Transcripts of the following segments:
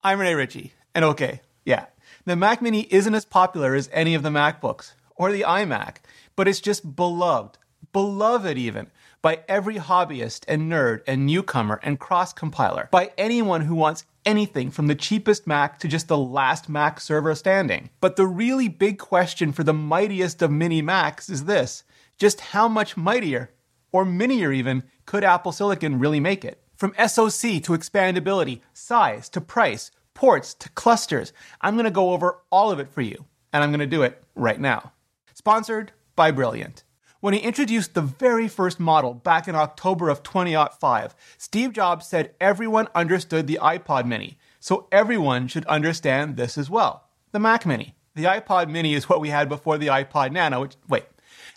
I'm Rene Ritchie, and okay, yeah, the Mac Mini isn't as popular as any of the MacBooks or the iMac, but it's just beloved, beloved even, by every hobbyist and nerd and newcomer and cross compiler, by anyone who wants anything from the cheapest Mac to just the last Mac server standing. But the really big question for the mightiest of mini Macs is this just how much mightier, or minier even, could Apple Silicon really make it? From SoC to expandability, size to price, ports to clusters, I'm going to go over all of it for you, and I'm going to do it right now. Sponsored by Brilliant. When he introduced the very first model back in October of 2005, Steve Jobs said everyone understood the iPod mini, so everyone should understand this as well. The Mac mini. The iPod mini is what we had before the iPod Nano, which, wait,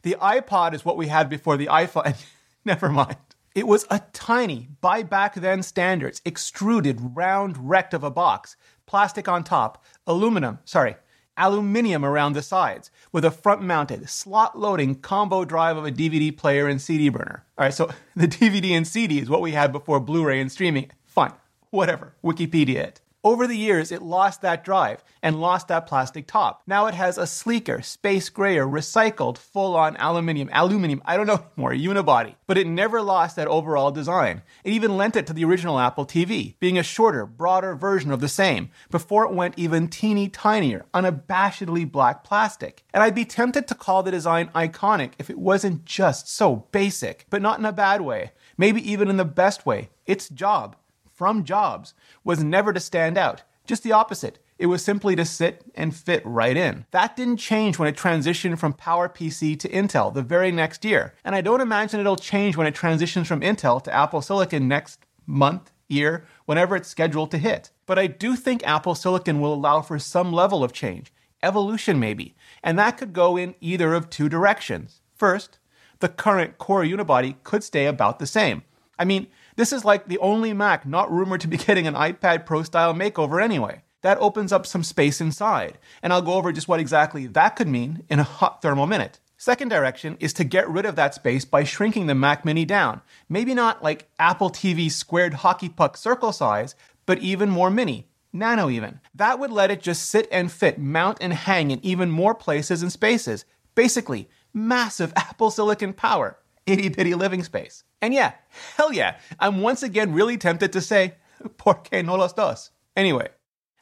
the iPod is what we had before the iPhone. Never mind. It was a tiny, by back then standards, extruded round rect of a box, plastic on top, aluminum, sorry, aluminium around the sides, with a front mounted, slot loading combo drive of a DVD player and CD burner. All right, so the DVD and CD is what we had before Blu ray and streaming. Fine, whatever, Wikipedia it. Over the years, it lost that drive and lost that plastic top. Now it has a sleeker, space grayer, recycled, full on aluminium, aluminium, I don't know anymore, unibody. But it never lost that overall design. It even lent it to the original Apple TV, being a shorter, broader version of the same, before it went even teeny tinier, unabashedly black plastic. And I'd be tempted to call the design iconic if it wasn't just so basic, but not in a bad way, maybe even in the best way. Its job from Jobs was never to stand out, just the opposite. It was simply to sit and fit right in. That didn't change when it transitioned from PowerPC to Intel the very next year, and I don't imagine it'll change when it transitions from Intel to Apple Silicon next month, year, whenever it's scheduled to hit. But I do think Apple Silicon will allow for some level of change, evolution maybe, and that could go in either of two directions. First, the current Core unibody could stay about the same. I mean, this is like the only Mac not rumored to be getting an iPad Pro style makeover anyway. That opens up some space inside, and I'll go over just what exactly that could mean in a hot thermal minute. Second direction is to get rid of that space by shrinking the Mac Mini down. Maybe not like Apple TV squared hockey puck circle size, but even more mini, nano even. That would let it just sit and fit, mount and hang in even more places and spaces. Basically, massive Apple Silicon power itty bitty living space. And yeah, hell yeah, I'm once again really tempted to say, ¿por qué no los dos? Anyway,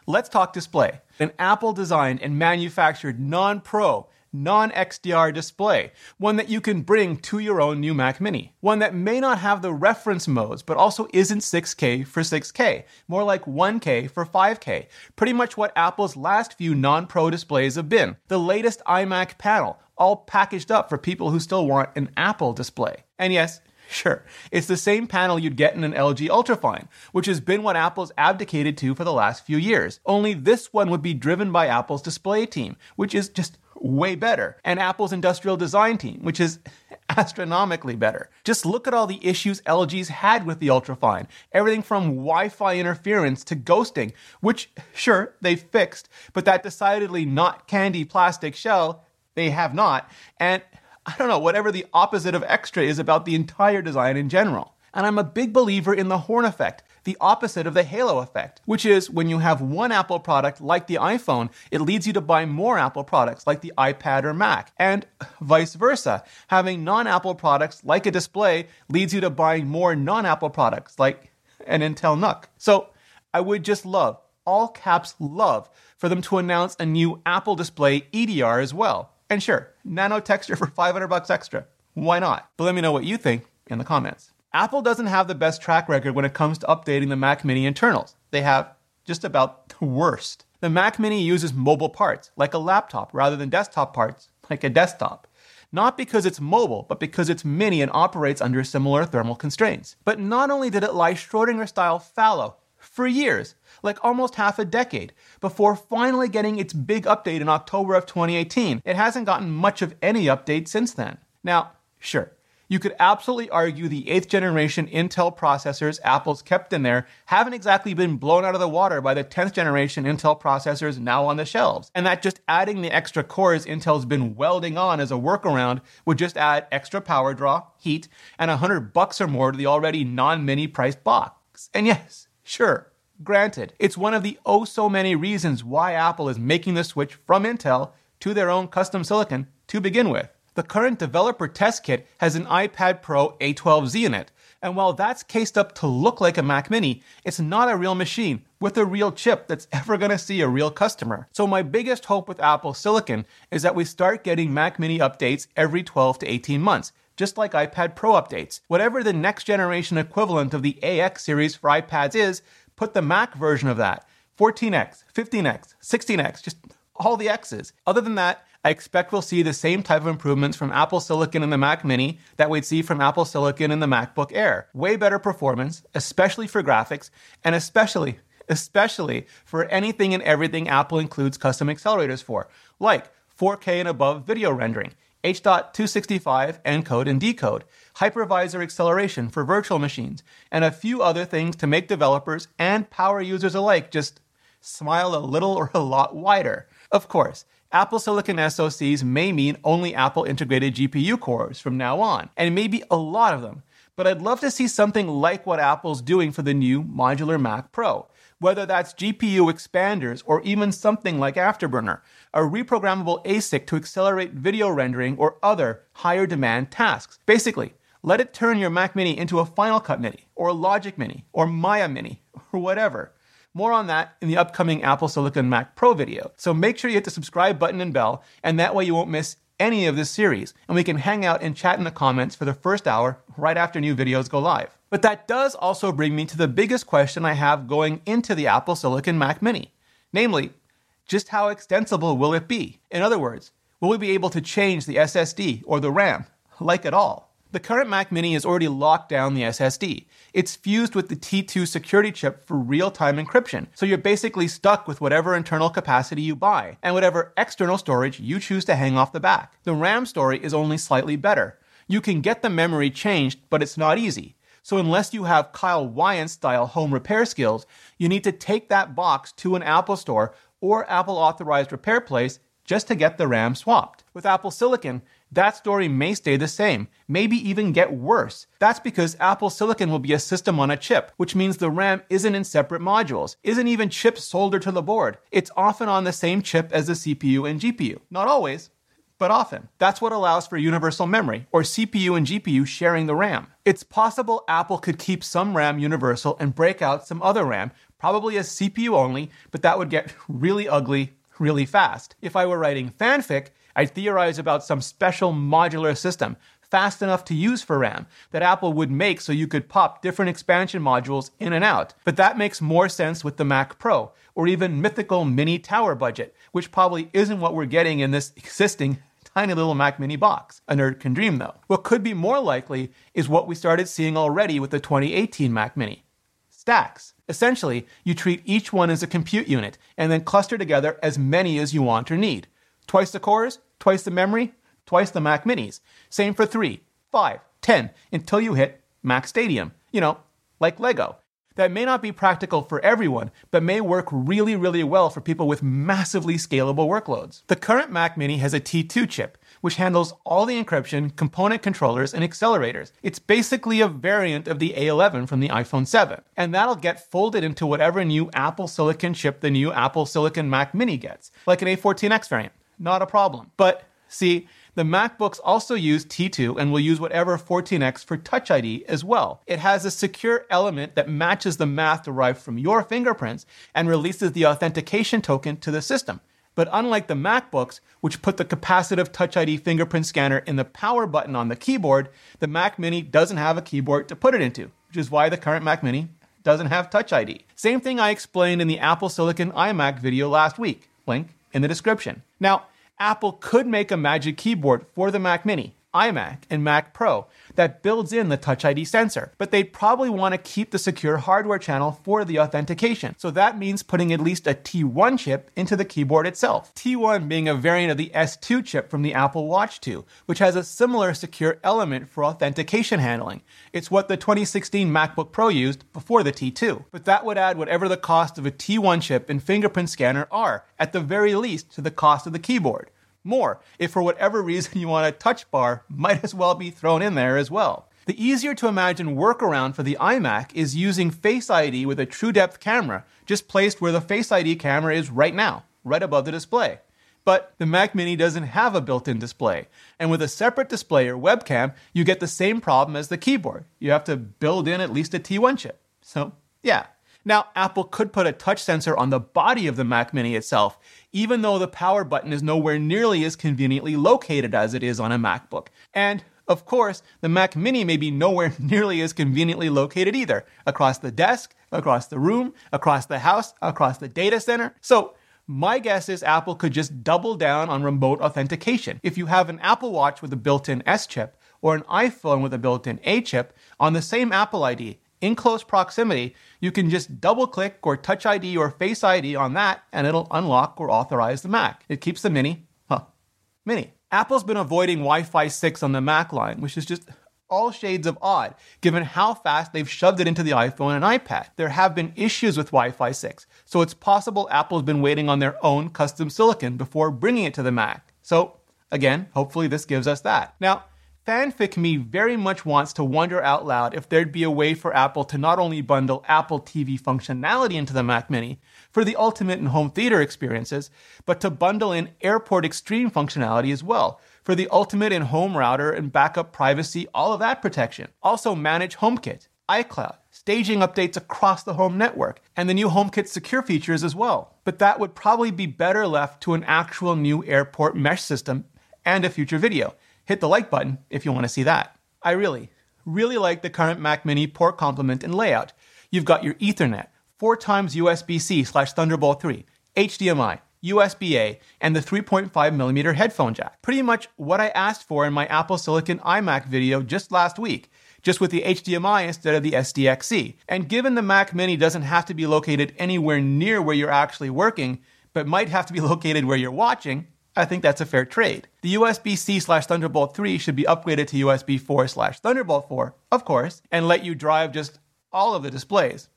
let's talk display. An Apple designed and manufactured non pro, non XDR display, one that you can bring to your own new Mac Mini. One that may not have the reference modes, but also isn't 6K for 6K, more like 1K for 5K. Pretty much what Apple's last few non pro displays have been. The latest iMac panel, all packaged up for people who still want an Apple display. And yes, Sure, it's the same panel you'd get in an LG Ultrafine, which has been what Apple's abdicated to for the last few years. Only this one would be driven by Apple's display team, which is just way better, and Apple's industrial design team, which is astronomically better. Just look at all the issues LG's had with the Ultrafine. Everything from Wi Fi interference to ghosting, which, sure, they fixed, but that decidedly not candy plastic shell they have not. And I don't know, whatever the opposite of extra is about the entire design in general. And I'm a big believer in the horn effect, the opposite of the halo effect, which is when you have one Apple product like the iPhone, it leads you to buy more Apple products like the iPad or Mac, and vice versa. Having non Apple products like a display leads you to buying more non Apple products like an Intel NUC. So I would just love, all caps love, for them to announce a new Apple display EDR as well. And sure, nano texture for 500 bucks extra. Why not? But let me know what you think in the comments. Apple doesn't have the best track record when it comes to updating the Mac Mini internals. They have just about the worst. The Mac Mini uses mobile parts, like a laptop, rather than desktop parts, like a desktop. Not because it's mobile, but because it's mini and operates under similar thermal constraints. But not only did it lie Schrodinger style fallow for years, like almost half a decade, before finally getting its big update in October of 2018. It hasn't gotten much of any update since then. Now, sure, you could absolutely argue the 8th generation Intel processors Apple's kept in there haven't exactly been blown out of the water by the 10th generation Intel processors now on the shelves, and that just adding the extra cores Intel's been welding on as a workaround would just add extra power draw, heat, and 100 bucks or more to the already non-mini priced box. And yes, sure, Granted, it's one of the oh so many reasons why Apple is making the switch from Intel to their own custom silicon to begin with. The current developer test kit has an iPad Pro A12Z in it, and while that's cased up to look like a Mac Mini, it's not a real machine with a real chip that's ever going to see a real customer. So my biggest hope with Apple Silicon is that we start getting Mac Mini updates every 12 to 18 months, just like iPad Pro updates. Whatever the next generation equivalent of the AX series for iPads is, put the Mac version of that. 14X, 15X, 16X, just all the X's. Other than that, I expect we'll see the same type of improvements from Apple Silicon in the Mac Mini that we'd see from Apple Silicon in the MacBook Air. Way better performance, especially for graphics, and especially, especially for anything and everything Apple includes custom accelerators for, like 4K and above video rendering, H.265 encode and decode, hypervisor acceleration for virtual machines, and a few other things to make developers and power users alike just smile a little or a lot wider. Of course, Apple Silicon SoCs may mean only Apple integrated GPU cores from now on, and maybe a lot of them. But I'd love to see something like what Apple's doing for the new modular Mac Pro, whether that's GPU expanders or even something like Afterburner, a reprogrammable ASIC to accelerate video rendering or other higher demand tasks. Basically, let it turn your Mac Mini into a Final Cut Mini, or Logic Mini, or Maya Mini, or whatever. More on that in the upcoming Apple Silicon Mac Pro video. So make sure you hit the subscribe button and bell, and that way you won't miss any of this series, and we can hang out and chat in the comments for the first hour right after new videos go live. But that does also bring me to the biggest question I have going into the Apple Silicon Mac Mini. Namely, just how extensible will it be? In other words, will we be able to change the SSD or the RAM, like at all? The current Mac Mini has already locked down the SSD. It's fused with the T2 security chip for real time encryption, so you're basically stuck with whatever internal capacity you buy and whatever external storage you choose to hang off the back. The RAM story is only slightly better. You can get the memory changed, but it's not easy. So, unless you have Kyle Wyant style home repair skills, you need to take that box to an Apple store or Apple authorized repair place just to get the RAM swapped. With Apple Silicon, that story may stay the same, maybe even get worse. That's because Apple Silicon will be a system on a chip, which means the RAM isn't in separate modules, isn't even chips soldered to the board. It's often on the same chip as the CPU and GPU. Not always, but often. That's what allows for universal memory, or CPU and GPU sharing the RAM. It's possible Apple could keep some RAM universal and break out some other RAM, probably as CPU only, but that would get really ugly really fast. If I were writing fanfic, I'd theorize about some special modular system, fast enough to use for RAM, that Apple would make so you could pop different expansion modules in and out. But that makes more sense with the Mac Pro, or even mythical mini tower budget, which probably isn't what we're getting in this existing tiny little Mac mini box. A nerd can dream though. What could be more likely is what we started seeing already with the 2018 Mac mini stacks. Essentially, you treat each one as a compute unit and then cluster together as many as you want or need. Twice the cores, twice the memory, twice the Mac minis. Same for 3, 5, 10, until you hit MacStadium. You know, like Lego. That may not be practical for everyone, but may work really, really well for people with massively scalable workloads. The current Mac Mini has a T2 chip, which handles all the encryption, component controllers, and accelerators. It's basically a variant of the A11 from the iPhone 7, and that'll get folded into whatever new Apple Silicon chip the new Apple Silicon Mac Mini gets, like an A14X variant not a problem. But see, the MacBooks also use T2 and will use whatever 14X for Touch ID as well. It has a secure element that matches the math derived from your fingerprints and releases the authentication token to the system. But unlike the MacBooks, which put the capacitive Touch ID fingerprint scanner in the power button on the keyboard, the Mac Mini doesn't have a keyboard to put it into, which is why the current Mac Mini doesn't have Touch ID. Same thing I explained in the Apple Silicon iMac video last week. Link in the description. Now, Apple could make a Magic Keyboard for the Mac Mini, iMac, and Mac Pro that builds in the Touch ID sensor, but they'd probably want to keep the secure hardware channel for the authentication. So that means putting at least a T1 chip into the keyboard itself. T1 being a variant of the S2 chip from the Apple Watch 2, which has a similar secure element for authentication handling. It's what the 2016 MacBook Pro used before the T2. But that would add whatever the cost of a T1 chip and fingerprint scanner are, at the very least, to the cost of the keyboard more. If for whatever reason you want a touch bar, might as well be thrown in there as well. The easier to imagine workaround for the iMac is using Face ID with a true depth camera, just placed where the Face ID camera is right now, right above the display. But the Mac Mini doesn't have a built in display. And with a separate display or webcam, you get the same problem as the keyboard. You have to build in at least a T1 chip. So, yeah. Now, Apple could put a touch sensor on the body of the Mac Mini itself, even though the power button is nowhere nearly as conveniently located as it is on a MacBook. And of course, the Mac Mini may be nowhere nearly as conveniently located either across the desk, across the room, across the house, across the data center. So, my guess is Apple could just double down on remote authentication. If you have an Apple Watch with a built in S chip or an iPhone with a built in A chip on the same Apple ID in close proximity, you can just double click or touch ID or face ID on that and it'll unlock or authorize the Mac. It keeps the Mini, huh, Mini. Apple's been avoiding Wi Fi 6 on the Mac line, which is just all shades of odd, given how fast they've shoved it into the iPhone and iPad. There have been issues with Wi Fi 6, so it's possible Apple's been waiting on their own custom silicon before bringing it to the Mac. So, again, hopefully this gives us that. Now, Fanfic Me very much wants to wonder out loud if there'd be a way for Apple to not only bundle Apple TV functionality into the Mac Mini for the ultimate in home theater experiences, but to bundle in Airport Extreme functionality as well for the ultimate in home router and backup privacy, all of that protection. Also, manage HomeKit, iCloud, staging updates across the home network, and the new HomeKit secure features as well. But that would probably be better left to an actual new airport mesh system and a future video. Hit the like button if you want to see that. I really, really like the current Mac Mini port complement and layout. You've got your Ethernet, 4 times USB C slash Thunderbolt 3, HDMI, USB A, and the 3.5mm headphone jack. Pretty much what I asked for in my Apple Silicon iMac video just last week, just with the HDMI instead of the SDXC. And given the Mac Mini doesn't have to be located anywhere near where you're actually working, but might have to be located where you're watching, I think that's a fair trade. The USB C slash Thunderbolt 3 should be upgraded to USB 4 slash Thunderbolt 4, of course, and let you drive just all of the displays.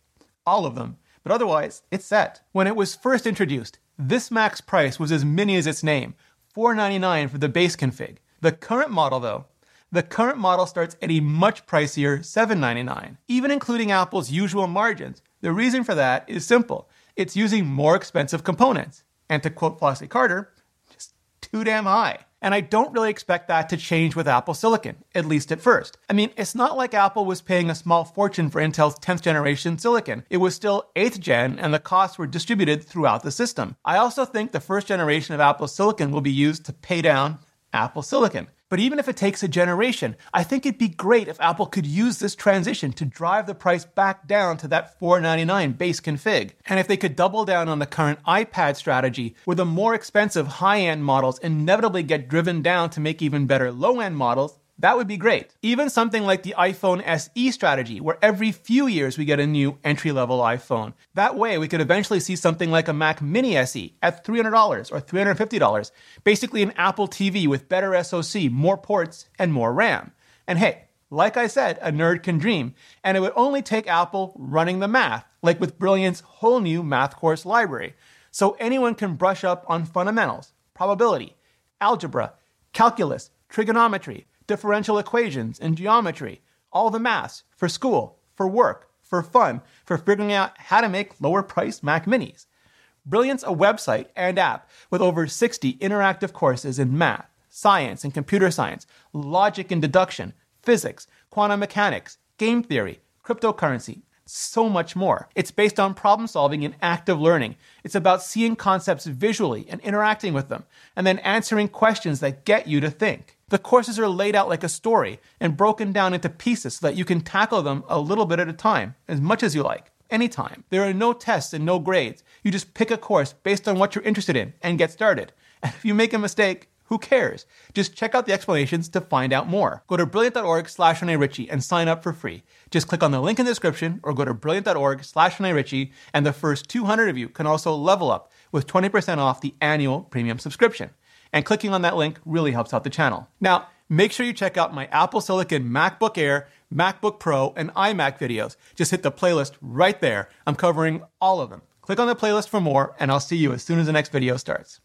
All of them. But otherwise, it's set. When it was first introduced, this Mac's price was as mini as its name, 499 for the base config. The current model, though, the current model starts at a much pricier 799, even including Apple's usual margins. The reason for that is simple. It's using more expensive components. And to quote Flossy Carter, too damn high. And I don't really expect that to change with Apple Silicon, at least at first. I mean, it's not like Apple was paying a small fortune for Intel's 10th generation silicon. It was still 8th gen, and the costs were distributed throughout the system. I also think the first generation of Apple Silicon will be used to pay down Apple Silicon. But even if it takes a generation, I think it'd be great if Apple could use this transition to drive the price back down to that 499 base config. And if they could double down on the current iPad strategy, where the more expensive high end models inevitably get driven down to make even better low end models, that would be great. Even something like the iPhone SE strategy, where every few years we get a new entry level iPhone. That way, we could eventually see something like a Mac Mini SE at $300 or $350, basically an Apple TV with better SoC, more ports, and more RAM. And hey, like I said, a nerd can dream, and it would only take Apple running the math, like with Brilliant's whole new math course library. So anyone can brush up on fundamentals, probability, algebra, calculus, trigonometry, differential equations and geometry, all the maths for school, for work, for fun, for figuring out how to make lower priced Mac minis. Brilliant's a website and app with over 60 interactive courses in math, science and computer science, logic and deduction, physics, quantum mechanics, game theory, cryptocurrency, so much more. It's based on problem solving and active learning. It's about seeing concepts visually and interacting with them, and then answering questions that get you to think. The courses are laid out like a story and broken down into pieces so that you can tackle them a little bit at a time, as much as you like, anytime. There are no tests and no grades. You just pick a course based on what you're interested in and get started. And if you make a mistake, who cares? Just check out the explanations to find out more. Go to brilliant.org slash Ritchie and sign up for free. Just click on the link in the description or go to brilliant.org slash Ritchie and the first 200 of you can also level up with 20% off the annual premium subscription and clicking on that link really helps out the channel. Now, make sure you check out my Apple Silicon MacBook Air, MacBook Pro, and iMac videos. Just hit the playlist right there. I'm covering all of them. Click on the playlist for more, and I'll see you as soon as the next video starts.